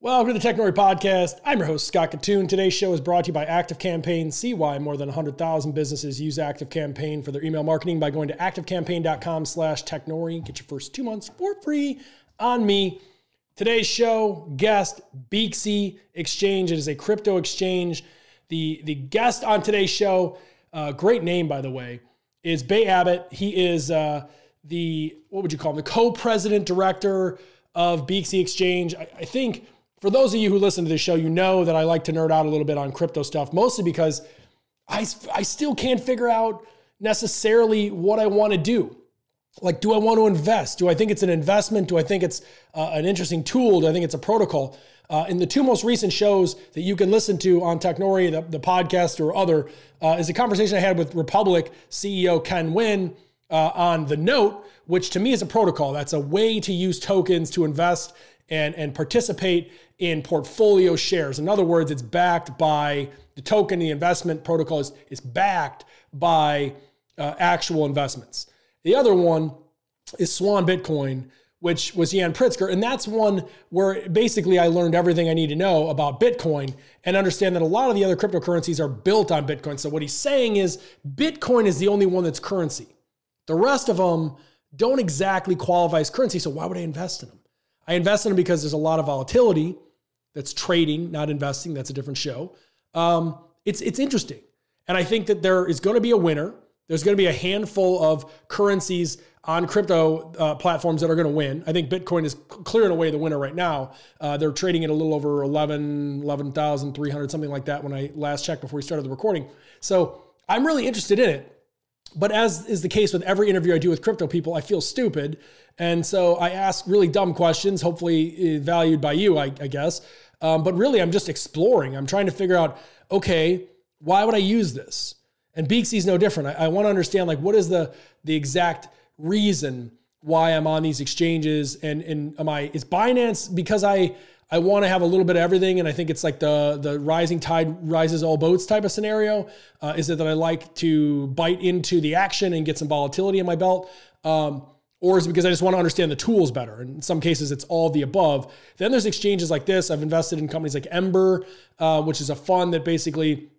Welcome to the Technori Podcast. I'm your host, Scott Kitun. Today's show is brought to you by Active Campaign. See why more than 100,000 businesses use Active Campaign for their email marketing by going to activecampaign.com slash Technori. Get your first two months for free on me. Today's show, guest, Beaxy Exchange. It is a crypto exchange. The, the guest on today's show, uh, great name, by the way, is Bay Abbott. He is uh, the, what would you call him, the co-president director of Beaxy Exchange. I, I think for those of you who listen to this show, you know that I like to nerd out a little bit on crypto stuff, mostly because I, I still can't figure out necessarily what I want to do. Like, do I want to invest? Do I think it's an investment? Do I think it's uh, an interesting tool? Do I think it's a protocol? Uh, in the two most recent shows that you can listen to on Technori, the, the podcast or other, uh, is a conversation I had with Republic CEO Ken Nguyen uh, on the note, which to me is a protocol. That's a way to use tokens to invest and, and participate in portfolio shares. In other words, it's backed by the token, the investment protocol is, is backed by uh, actual investments. The other one is Swan Bitcoin, which was Yan Pritzker. And that's one where basically I learned everything I need to know about Bitcoin and understand that a lot of the other cryptocurrencies are built on Bitcoin. So what he's saying is Bitcoin is the only one that's currency. The rest of them don't exactly qualify as currency. So why would I invest in them? I invest in them because there's a lot of volatility. That's trading, not investing. That's a different show. Um, it's it's interesting, and I think that there is going to be a winner. There's going to be a handful of currencies on crypto uh, platforms that are going to win. I think Bitcoin is clearing away the winner right now. Uh, they're trading at a little over 11, 11,300, something like that when I last checked before we started the recording. So I'm really interested in it. But as is the case with every interview I do with crypto people, I feel stupid. And so I ask really dumb questions, hopefully eh, valued by you, I, I guess. Um, but really, I'm just exploring. I'm trying to figure out, okay, why would I use this? And Beaxy is no different. I, I want to understand like what is the the exact reason why I'm on these exchanges and and am I is Binance because I I want to have a little bit of everything, and I think it's like the the rising tide rises all boats type of scenario. Uh, is it that I like to bite into the action and get some volatility in my belt, um, or is it because I just want to understand the tools better? And In some cases, it's all the above. Then there's exchanges like this. I've invested in companies like Ember, uh, which is a fund that basically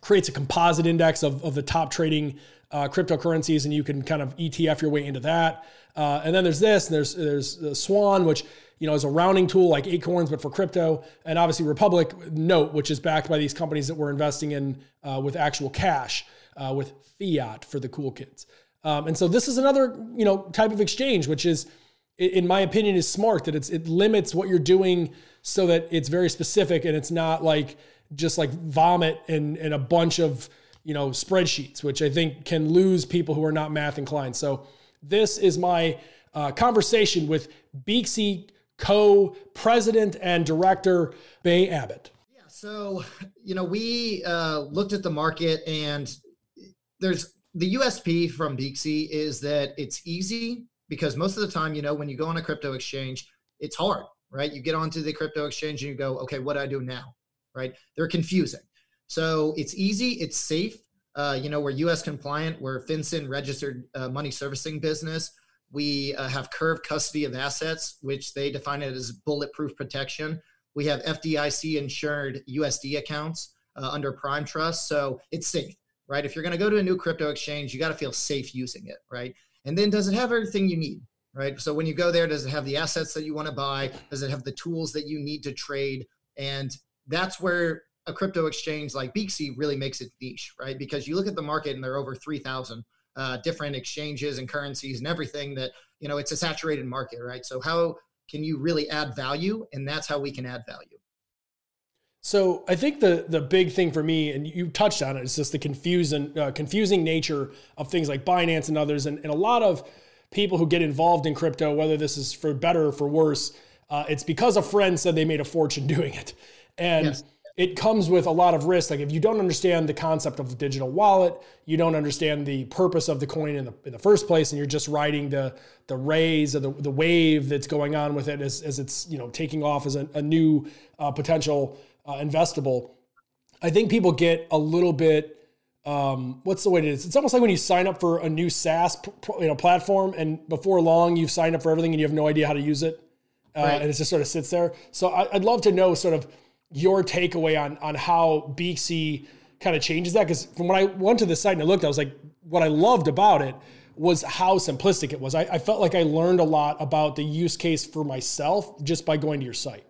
creates a composite index of, of the top trading uh, cryptocurrencies, and you can kind of ETF your way into that. Uh, and then there's this, and there's there's Swan, which you know, is a rounding tool like Acorns, but for crypto, and obviously Republic Note, which is backed by these companies that we're investing in uh, with actual cash, uh, with fiat for the cool kids. Um, and so this is another, you know, type of exchange, which is, in my opinion, is smart that it's it limits what you're doing so that it's very specific and it's not like just like vomit and and a bunch of you know spreadsheets, which I think can lose people who are not math inclined. So this is my uh, conversation with Beaxy co president and director, Bay Abbott. Yeah, so, you know, we uh, looked at the market and there's the USP from Beaxy is that it's easy because most of the time, you know, when you go on a crypto exchange, it's hard, right? You get onto the crypto exchange and you go, okay, what do I do now? Right? They're confusing. So it's easy, it's safe. Uh, you know, we're US compliant, we're FinCEN registered uh, money servicing business. We uh, have Curv custody of assets, which they define it as bulletproof protection. We have FDIC insured USD accounts uh, under Prime Trust. So it's safe, right? If you're going to go to a new crypto exchange, you got to feel safe using it, right? And then does it have everything you need, right? So when you go there, does it have the assets that you want to buy? Does it have the tools that you need to trade? And that's where a crypto exchange like Beaxy really makes it niche, right? Because you look at the market and there are over 3,000 uh, different exchanges and currencies and everything that you know it's a saturated market right? So how can you really add value? And that's how we can add value. So I think the the big thing for me, and you touched on it, is just the confusing uh, confusing nature of things like Binance and others, and, and a lot of people who get involved in crypto, whether this is for better or for worse, uh, it's because a friend said they made a fortune doing it, and yes it comes with a lot of risk. Like if you don't understand the concept of digital wallet, you don't understand the purpose of the coin in the, in the first place, and you're just riding the the rays or the, the wave that's going on with it as, as it's you know taking off as a, a new uh, potential uh, investable. I think people get a little bit. Um, what's the way it is? It's almost like when you sign up for a new SaaS you know platform, and before long you've signed up for everything and you have no idea how to use it. uh, right. and it just sort of sits there. So I, would love to know sort of your takeaway on on how Beaxy kind of changes that because from when I went to the site and I looked, I was like, what I loved about it was how simplistic it was. I, I felt like I learned a lot about the use case for myself just by going to your site.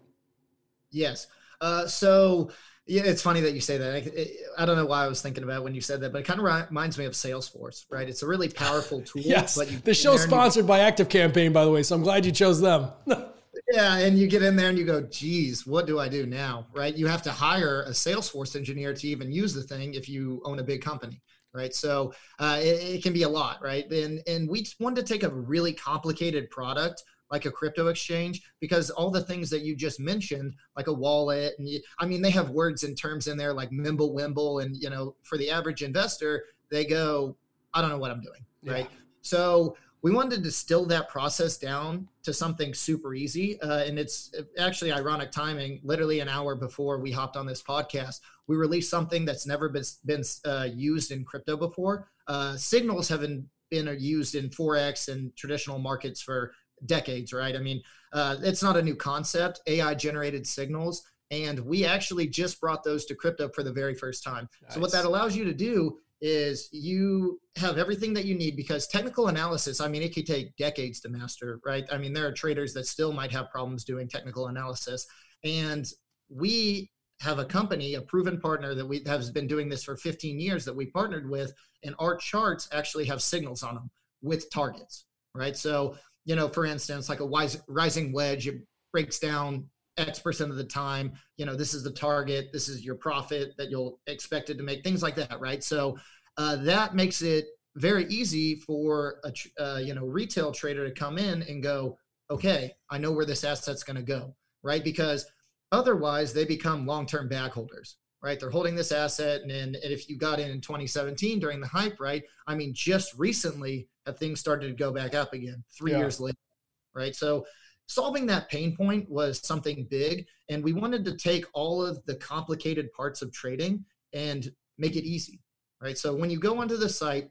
Yes. Uh, so yeah, it's funny that you say that. I, I, don't know why I was thinking about when you said that, but it kind of reminds me of Salesforce, right? It's a really powerful tool. yes. the show's sponsored by Active Campaign, by the way, so I'm glad you chose them. yeah, and you get in there and you go, "Geez, what do I do now?" Right? You have to hire a Salesforce engineer to even use the thing if you own a big company right? So uh, it, it, can be a lot, right? And and we wanted to take a really complicated product like a crypto exchange because all the things that you just mentioned, like a wallet, and you, I mean they have words and terms in there like mimble wimble, and you know for the average investor they go, I don't know what I'm doing, yeah. right? So we wanted to distill that process down to something super easy. Uh, and it's actually ironic timing. Literally an hour before we hopped on this podcast, we released something that's never been, been uh, used in crypto before. Uh, signals have been, been used in Forex and traditional markets for decades, right? I mean, uh, it's not a new concept, AI generated signals. And we actually just brought those to crypto for the very first time. Nice. So, what that allows you to do is you have everything that you need because technical analysis, I mean, it could take decades to master, right? I mean, there are traders that still might have problems doing technical analysis. And we have a company, a proven partner that we has been doing this for 15 years that we partnered with, and our charts actually have signals on them with targets, right? So, you know, for instance, like a rising wedge, it breaks down X percent of the time, you know, this is the target, this is your profit that you'll expected to make, things like that, right? So uh, that makes it very easy for a uh, you know retail trader to come in and go, okay, I know where this asset's going to go, right? Because otherwise they become long-term bag holders, right? They're holding this asset, and, and if you got in in 2017 during the hype, right? I mean, just recently have things started to go back up again, three yeah. years later, right? So solving that pain point was something big and we wanted to take all of the complicated parts of trading and make it easy right? So when you go onto the site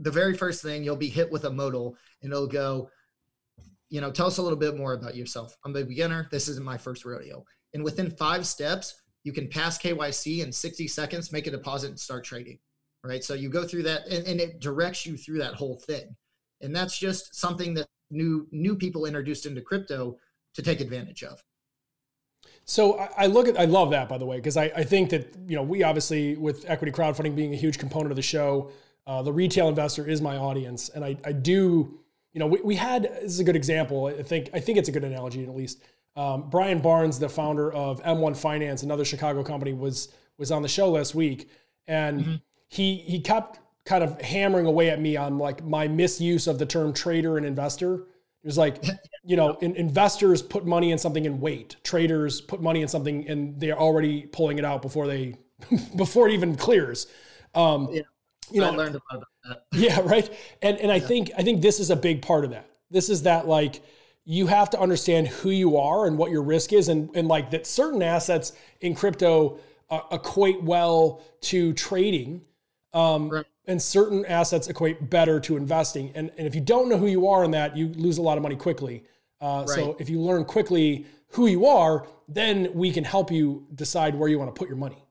the very first thing you'll be hit with a modal and it'll go you know tell us a little bit more about yourself. I'm a beginner. This isn't my first rodeo. And within five steps you can pass kyc in 60 seconds make a deposit and start trading right? So you go through that and, and it directs you through that whole thing. And that's just something that new new people introduced into crypto to take advantage of. So I, look at I love that by the way because I, I think that you know we obviously with equity crowdfunding being a huge component of the show, uh, the retail investor is my audience, and I, I do you know we, we had this is a good example. I think I think it's a good analogy at least. Um, Brian Barnes, the founder of M1 Finance, another Chicago company, was was on the show last week, and mm-hmm. he he kept kind of hammering away at me on like my misuse of the term trader and investor. It was like, you know, in, investors put money in something and wait. Traders put money in something and they're already pulling it out before they before it even clears. Um, yeah. You know, I learned about that. Yeah, right. And and I yeah. think I think this is a big part of that. This is that like you have to understand who you are and what your risk is, and and like that certain assets in crypto uh, equate well to trading. Um, right and certain assets equate better to investing. And, and if you don't know who you are in that, you lose a lot of money quickly. Uh, right. So if you learn quickly who you are, then we can help you decide where you want to put your money.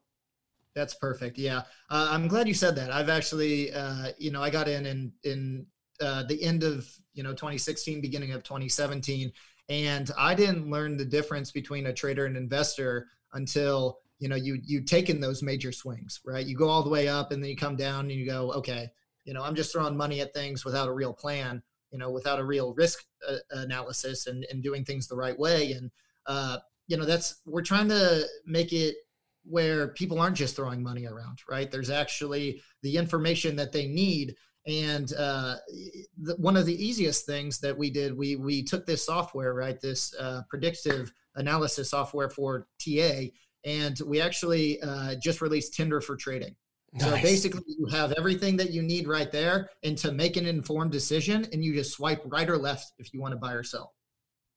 That's perfect. Yeah, uh, I'm glad you said that. I've actually, uh, you know, I got in in in uh, the end of you know 2016, beginning of 2017, and I didn't learn the difference between a trader and investor until you know you you taken those major swings right? You go all the way up and then you come down and you go okay you know i'm just throwing money at things without a real plan you know without a real risk uh, analysis and and doing things the right way. And uh you know that's we're trying to make it where people aren't just throwing money around right? There's actually the information that they need. And uh, the, one of the easiest things that we did we we took this software right this uh, predictive analysis software for ta and we actually uh, just released Tinder for trading. Nice. So basically, you have everything that you need right there, and to make an informed decision, and you just swipe right or left if you want to buy or sell.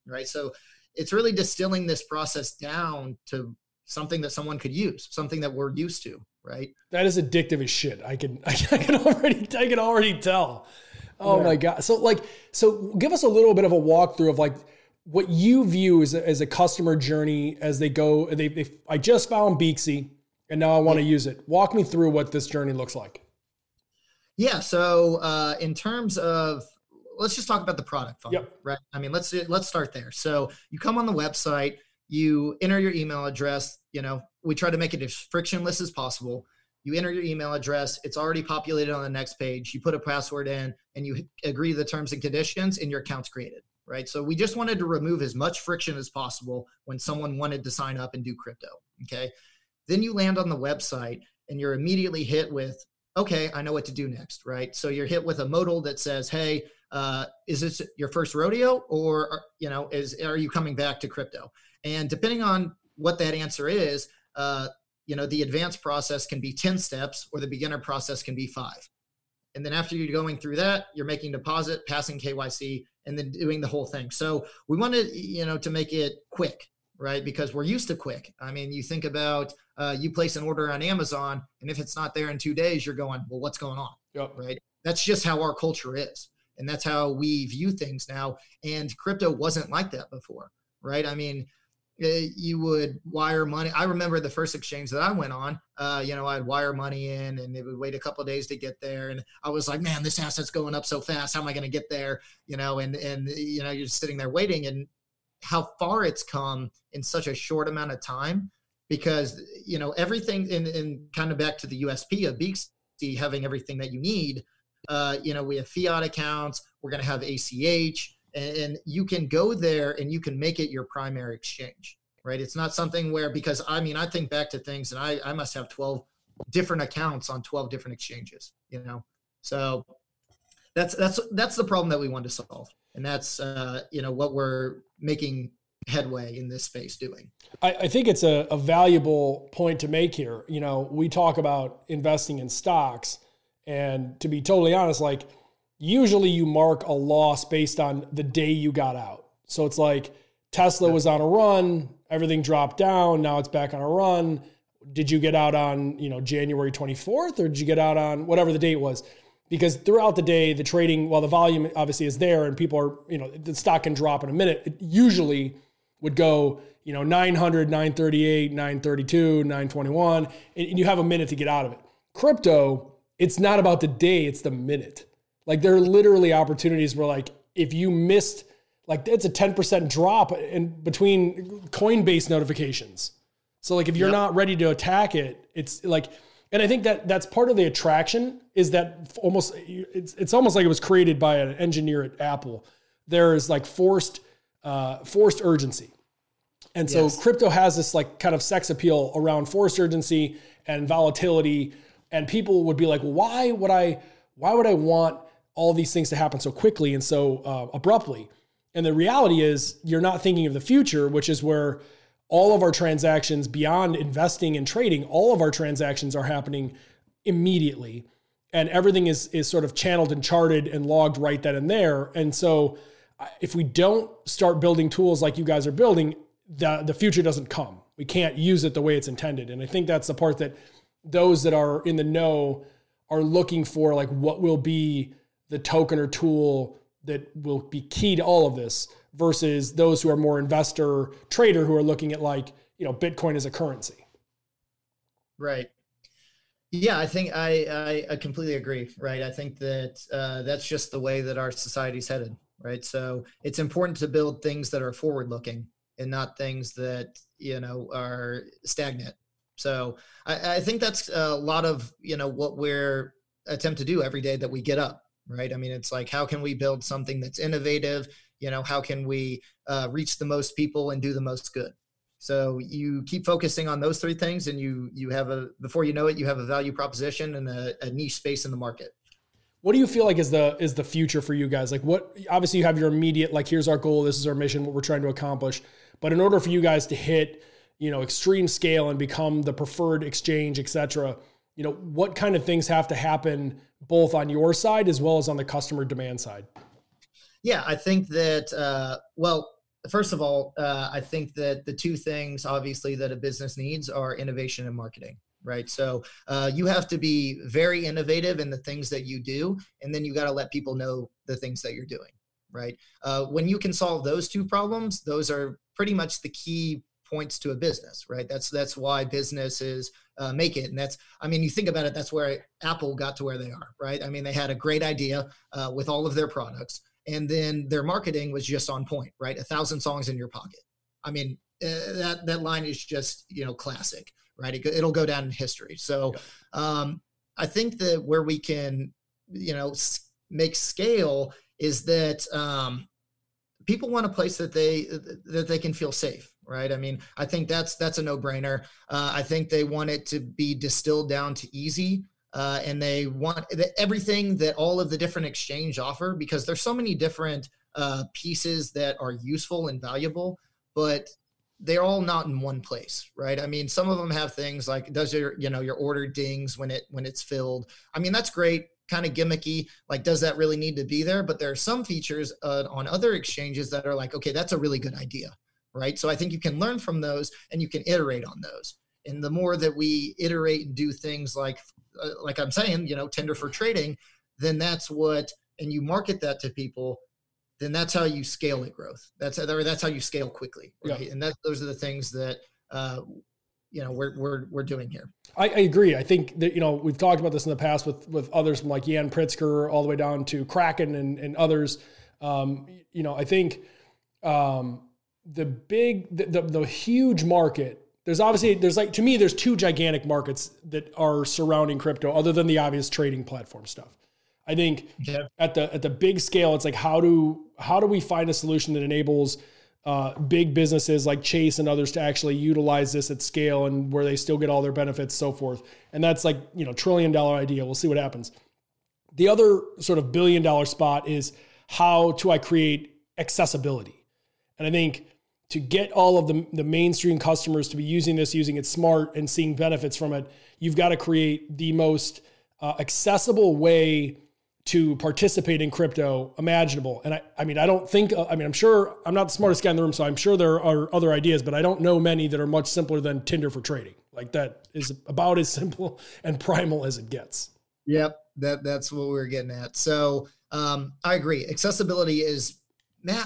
Right. So it's really distilling this process down to something that someone could use, something that we're used to. Right. That is addictive as shit. I can I can already I can already tell. Oh yeah. my god. So like so give us a little bit of a walkthrough of like what you view as a, as a customer journey as they go. They, they I just found Beaxy and now I want to use it. Walk me through what this journey looks like. Yeah. So uh, in terms of let's just talk about the product funnel, yep. right? I mean, let's let's start there. So you come on the website, you enter your email address. You know, we try to make it as frictionless as possible. You enter your email address. It's already populated on the next page. You put a password in, and you agree the terms and conditions, and your account's created. Right. So we just wanted to remove as much friction as possible when someone wanted to sign up and do crypto. Okay. Then you land on the website, and you're immediately hit with okay, I know what to do next, right? So you're hit with a modal that says, hey, uh, is this your first rodeo or, you know, is, are you coming back to crypto? And depending on what that answer is, uh, you know, the advanced process can be 10 steps or the beginner process can be five. And then after you're going through that, you're making deposit, passing KYC, and then doing the whole thing. So we wanted, you know, to make it quick, right? Because we're used to quick. I mean, you think about uh, you place an order on Amazon, and if it's not there in two days, you're going, well, what's going on? Yep. Right. That's just how our culture is. And that's how we view things now. And crypto wasn't like that before, right? I mean, you would wire money. I remember the first exchange that I went on. Uh, you know, I'd wire money in, and it would wait a couple days to get there. And I was like, "Man, this asset's going up so fast. How am I going to get there?" You know, and and you know, you're just sitting there waiting, and how far it's come in such a short amount of time because you know everything in, in kind of back to the USP of Beaxy having everything that you need. Uh, you know, we have fiat accounts. We're going to have ACH, and, you can go there and you can make it your primary exchange. Right? It's not something where because I mean I think back to things and I I must have twelve different accounts on twelve different exchanges. You know, so that's that's that's the problem that we want to solve, and that's uh, you know what we're making headway in this space doing. I, I think it's a, a, valuable point to make here. You know, we talk about investing in stocks, and to be totally honest, like usually you mark a loss based on the day you got out. So it's like Tesla was on a run, everything dropped down, now it's back on a run. Did you get out on, you know, January 24th or did you get out on whatever the date was? Because throughout the day, the trading, while the volume obviously is there and people are, you know, the stock can drop in a minute, it usually would go, you know, 900, 938, 932, 921, and you have a minute to get out of it. Crypto, it's not about the day, it's the minute. Like there are literally opportunities where like if you missed like it's a 10% drop in between Coinbase notifications. So like if you're yep. not ready to attack it, it's like and I think that that's part of the attraction is that almost it's it's almost like it was created by an engineer at Apple. There is like forced uh, forced urgency. And so yes. crypto has this like kind of sex appeal around forced urgency and volatility. And people would be like, why would I, why would I want all these things to happen so quickly and so uh, abruptly? And the reality is you're not thinking of the future, which is where all of our transactions beyond investing and trading, all of our transactions are happening immediately. And everything is, is sort of channeled and charted and logged right then and there. And so if we don't start building tools like you guys are building, the the future doesn't come. We can't use it the way it's intended. And I think that's the part that those that are in the know are looking for like what will be the token or tool that will be key to all of this versus those who are more investor trader who are looking at like, you know, Bitcoin as a currency. Right. Yeah, I think I, I, I completely agree. Right. I think that uh, that's just the way that our society's headed right? So it's important to build things that are forward looking and not things that, you know, are stagnant. So I, I think that's a lot of, you know, what we're attempt to do every day that we get up, right? I mean, it's like, how can we build something that's innovative? You know, how can we uh, reach the most people and do the most good? So you keep focusing on those three things, and you you have a before you know it, you have a value proposition and a, a niche space in the market what do you feel like is the is the future for you guys like what obviously you have your immediate like here's our goal this is our mission what we're trying to accomplish but in order for you guys to hit you know extreme scale and become the preferred exchange etc you know what kind of things have to happen both on your side as well as on the customer demand side yeah i think that uh, well first of all uh, i think that the two things obviously that a business needs are innovation and marketing right? So uh, you have to be very innovative in the things that you do, and then you got to let people know the things that you're doing, right? Uh, when you can solve those two problems, those are pretty much the key points to a business, right? That's that's why businesses uh, make it, and that's I mean, you think about it, that's where Apple got to where they are, right? I mean, they had a great idea uh, with all of their products, and then their marketing was just on point, right? A thousand songs in your pocket. I mean, uh, that that line is just you know classic, right? It, will go down in history. So, um, I think that where we can, you know, make scale is that um, people want a place that they that they can feel safe right? I mean i think that's that's a no-brainer. Uh, i think they want it to be distilled down to easy uh, and they want everything that all of the different exchange offer because there's so many different uh, pieces that are useful and valuable but they're all not in one place right? I mean some of them have things like does your you know your order dings when it when it's filled? I mean that's great kind of gimmicky like does that really need to be there? But there are some features uh, on other exchanges that are like okay that's a really good idea right so i think you can learn from those and you can iterate on those and the more that we iterate and do things like uh, like i'm saying you know Tinder for trading then that's what and you market that to people then that's how you scale it growth that's that's how you scale quickly right yeah. and that those are the things that uh, you know we're we're we're doing here. I, I, agree. I think that you know we've talked about this in the past with with others from like Yan Pritzker all the way down to Kraken and and others. Um, you know, I think um, the big the, the, the huge market. There's obviously there's like to me there's two gigantic markets that are surrounding crypto other than the obvious trading platform stuff. I think yeah. at the at the big scale, it's like how do how do we find a solution that enables uh, big businesses like Chase and others to actually utilize this at scale and where they still get all their benefits, so forth. And that's like, you know, trillion dollar idea. We'll see what happens. The other sort of billion dollar spot is how do I create accessibility? And I think to get all of the, the mainstream customers to be using this, using it smart and seeing benefits from it, you've got to create the most uh, accessible way to participate in crypto imaginable. And I, I mean, I don't think, I mean, I'm sure I'm not the smartest guy in the room, so I'm sure there are other ideas, but I don't know many that are much simpler than Tinder for trading. Like that is about as simple and primal as it gets. Yep, that that's what we are getting at. So um, I agree. Accessibility is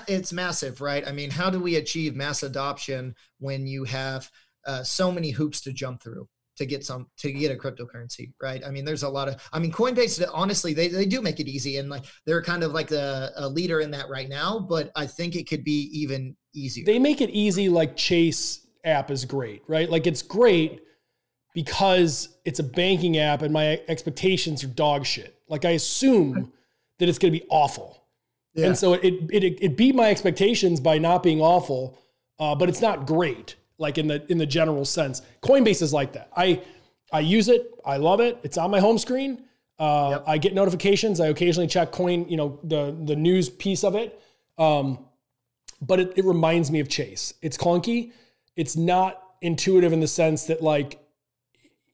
it's massive, right? I mean, how do we achieve mass adoption when you have uh, so many hoops to jump through? to get some to get a cryptocurrency right i mean there's a lot of i mean coinbase honestly they, they do make it easy and like they're kind of like the a leader in that right now but i think it could be even easier they make it easy like chase app is great right like it's great because it's a banking app and my expectations are dog shit like i assume that it's going to be awful yeah. and so it, it it beat my expectations by not being awful uh, but it's not great like in the in the general sense. Coinbase is like that. I I use it. I love it. It's on my home screen. Uh, yep. I get notifications. I occasionally check coin, you know, the the news piece of it. Um, but it, it reminds me of Chase. It's clunky. It's not intuitive in the sense that like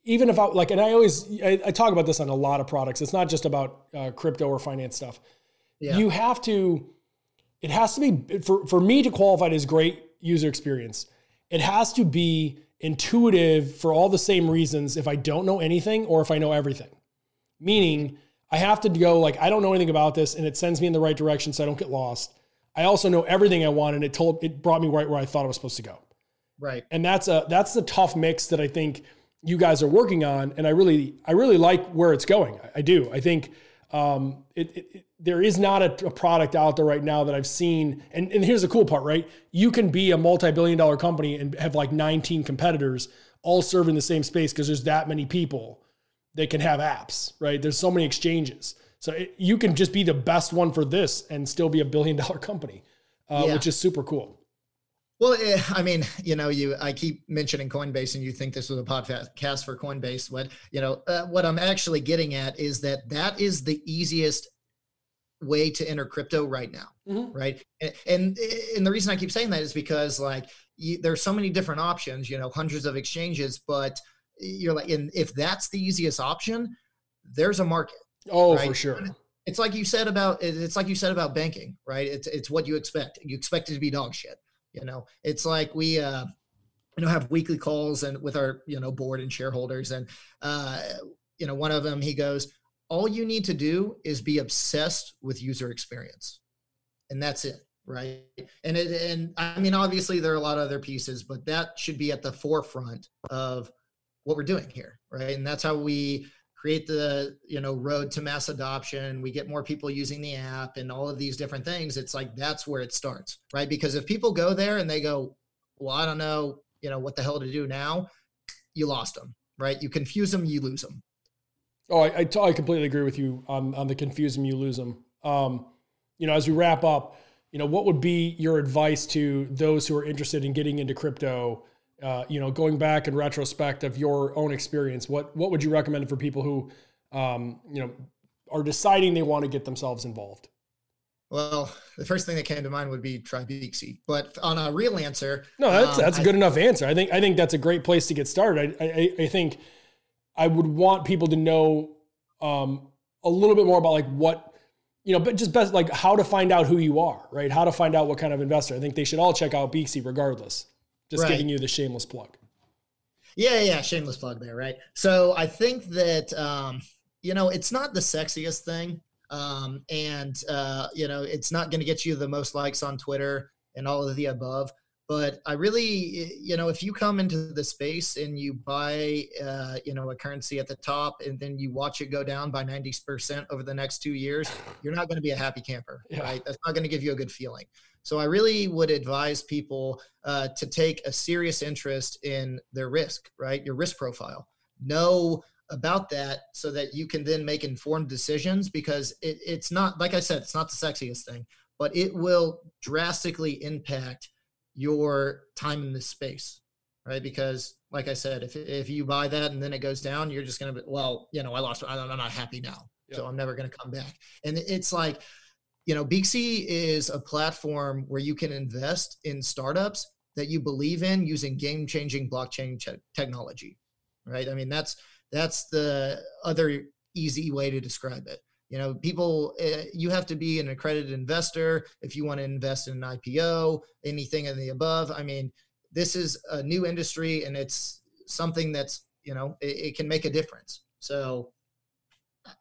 even if I like, and I always I, I talk about this on a lot of products. It's not just about uh, crypto or finance stuff. Yeah. You have to. It has to be for for me to qualify as great user experience it has to be intuitive for all the same reasons if I don't know anything or if I know everything. Meaning, I have to go like I don't know anything about this and it sends me in the right direction so I don't get lost. I also know everything I want and it told it brought me right where I thought I was supposed to go. Right. And that's a that's the tough mix that I think you guys are working on and I really I really like where it's going. I, I do. I think um, it, it, there is not a, a, product out there right now that I've seen. And, and here's the cool part, right? You can be a multi billion dollar company and have like 19 competitors all serving the same space because there's that many people that can have apps, right? There's so many exchanges. So it, you can just be the best one for this and still be a billion dollar company, uh, yeah. which is super cool. Well, eh, I mean, you know, you I keep mentioning Coinbase, and you think this was a podcast for Coinbase. What you know, uh, what I'm actually getting at is that that is the easiest way to enter crypto right now, mm-hmm. right? And, and, and the reason I keep saying that is because like you, there's so many different options, you know, hundreds of exchanges, but you're like, and if that's the easiest option, there's a market. Oh, right? for sure. It's like you said about it's like you said about banking, right? It's it's what you expect. You expect it to be dog shit. You know, it's like we uh you know have weekly calls and with our you know board and shareholders and uh you know one of them he goes all you need to do is be obsessed with user experience. And that's it right? And it and i mean obviously there are a lot of other pieces but that should be at the forefront of what we're doing here right? And that's how we create the you know road to mass adoption we get more people using the app and all of these different things it's like that's where it starts right? Because if people go there and they go well i don't know you know what the hell to do now you lost them right? You confuse them you lose them oh i, I, t- I completely agree with you on, on the confuse them you lose them um, you know as we wrap up you know, what would be your advice to those who are interested in getting into crypto? Uh, you know, going back in retrospect of your own experience, what what would you recommend for people who, um, you know, are deciding they want to get themselves involved? Well, the first thing that came to mind would be try. But on a real answer, no, that's um, that's a good I, enough answer. I think I think that's a great place to get started. I I, I think I would want people to know um, a little bit more about like what you know, but just best like how to find out who you are, right? How to find out what kind of investor. I think they should all check out Beaxy regardless. Just right. giving you the shameless plug. Yeah, yeah, shameless plug there, right? So I think that um, you know, it's not the sexiest thing. Um, and uh, you know, it's not gonna get you the most likes on Twitter and all of the above but i really you know if you come into the space and you buy uh, you know a currency at the top and then you watch it go down by 90% over the next two years you're not going to be a happy camper yeah. right that's not going to give you a good feeling so i really would advise people uh, to take a serious interest in their risk right your risk profile know about that so that you can then make informed decisions because it, it's not like i said it's not the sexiest thing but it will drastically impact your time in this space, right? Because, like I said, if if you buy that and then it goes down, you're just gonna be, well, you know, I lost, I'm not happy now, yep. so I'm never gonna come back. And it's like, you know, Beaxy is a platform where you can invest in startups that you believe in using game-changing blockchain technology, right? I mean, that's that's the other easy way to describe it. You know people uh, you have to be an accredited investor if you want to invest in an ipo anything in the above. I mean this is a new industry and it's something that's you know it, it can make a difference. So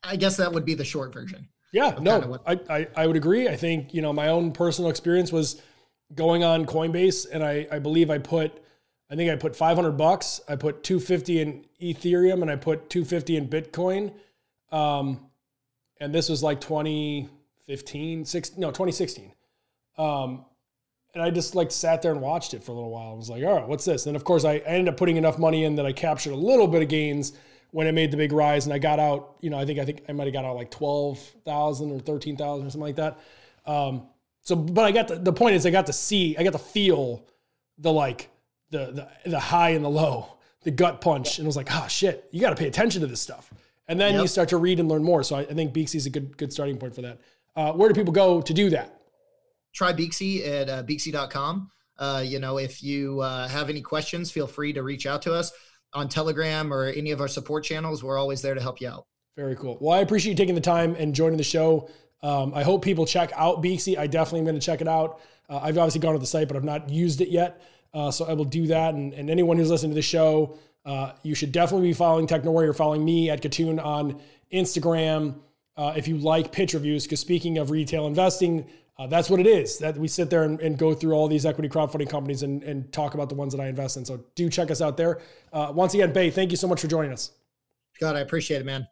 i guess that would be the short version yeah no what- I, I i would agree i think you know my own personal experience was going on coinbase and i i believe i put I think I put 500 bucks. I put 250 in Ethereum and I put 250 in Bitcoin. Um, and this was like 2015, six, no, 2016. Um, and I just like sat there and watched it for a little while. I was like, all right, what's this? And of course, I ended up putting enough money in that I captured a little bit of gains when it made the big rise. And I got out, you know, I think I think I might have got out like twelve thousand or thirteen thousand or something like that. Um, so, but I got the, the point is I got to see, I got to feel the like the the the high and the low, the gut punch, and I was like, oh shit, you got to pay attention to this stuff and then yep. you start to read and learn more. So I, I think is a good good starting point for that. Uh, where do people go to do that? Try Beaxy at uh, Beaxy.com. Uh, you know, if you uh, have any questions, feel free to reach out to us on Telegram or any of our support channels. We're always there to help you out. Very cool. Well, I appreciate you taking the time and joining the show. Um, I hope people check out Beaxy. I definitely am going to check it out. Uh, I've obviously gone to the site, but I've not used it yet. Uh, so I will do that. And, and anyone who's listening to the show, uh, you should definitely be following Technori or following me at Kitun on Instagram uh, if you like pitch reviews. Because speaking of retail investing, uh, that's what it is. That we sit there and, and, go through all these equity crowdfunding companies and, and, talk about the ones that I invest in. So do check us out there. Uh, once again, Bay, thank you so much for joining us. God, I appreciate it, man.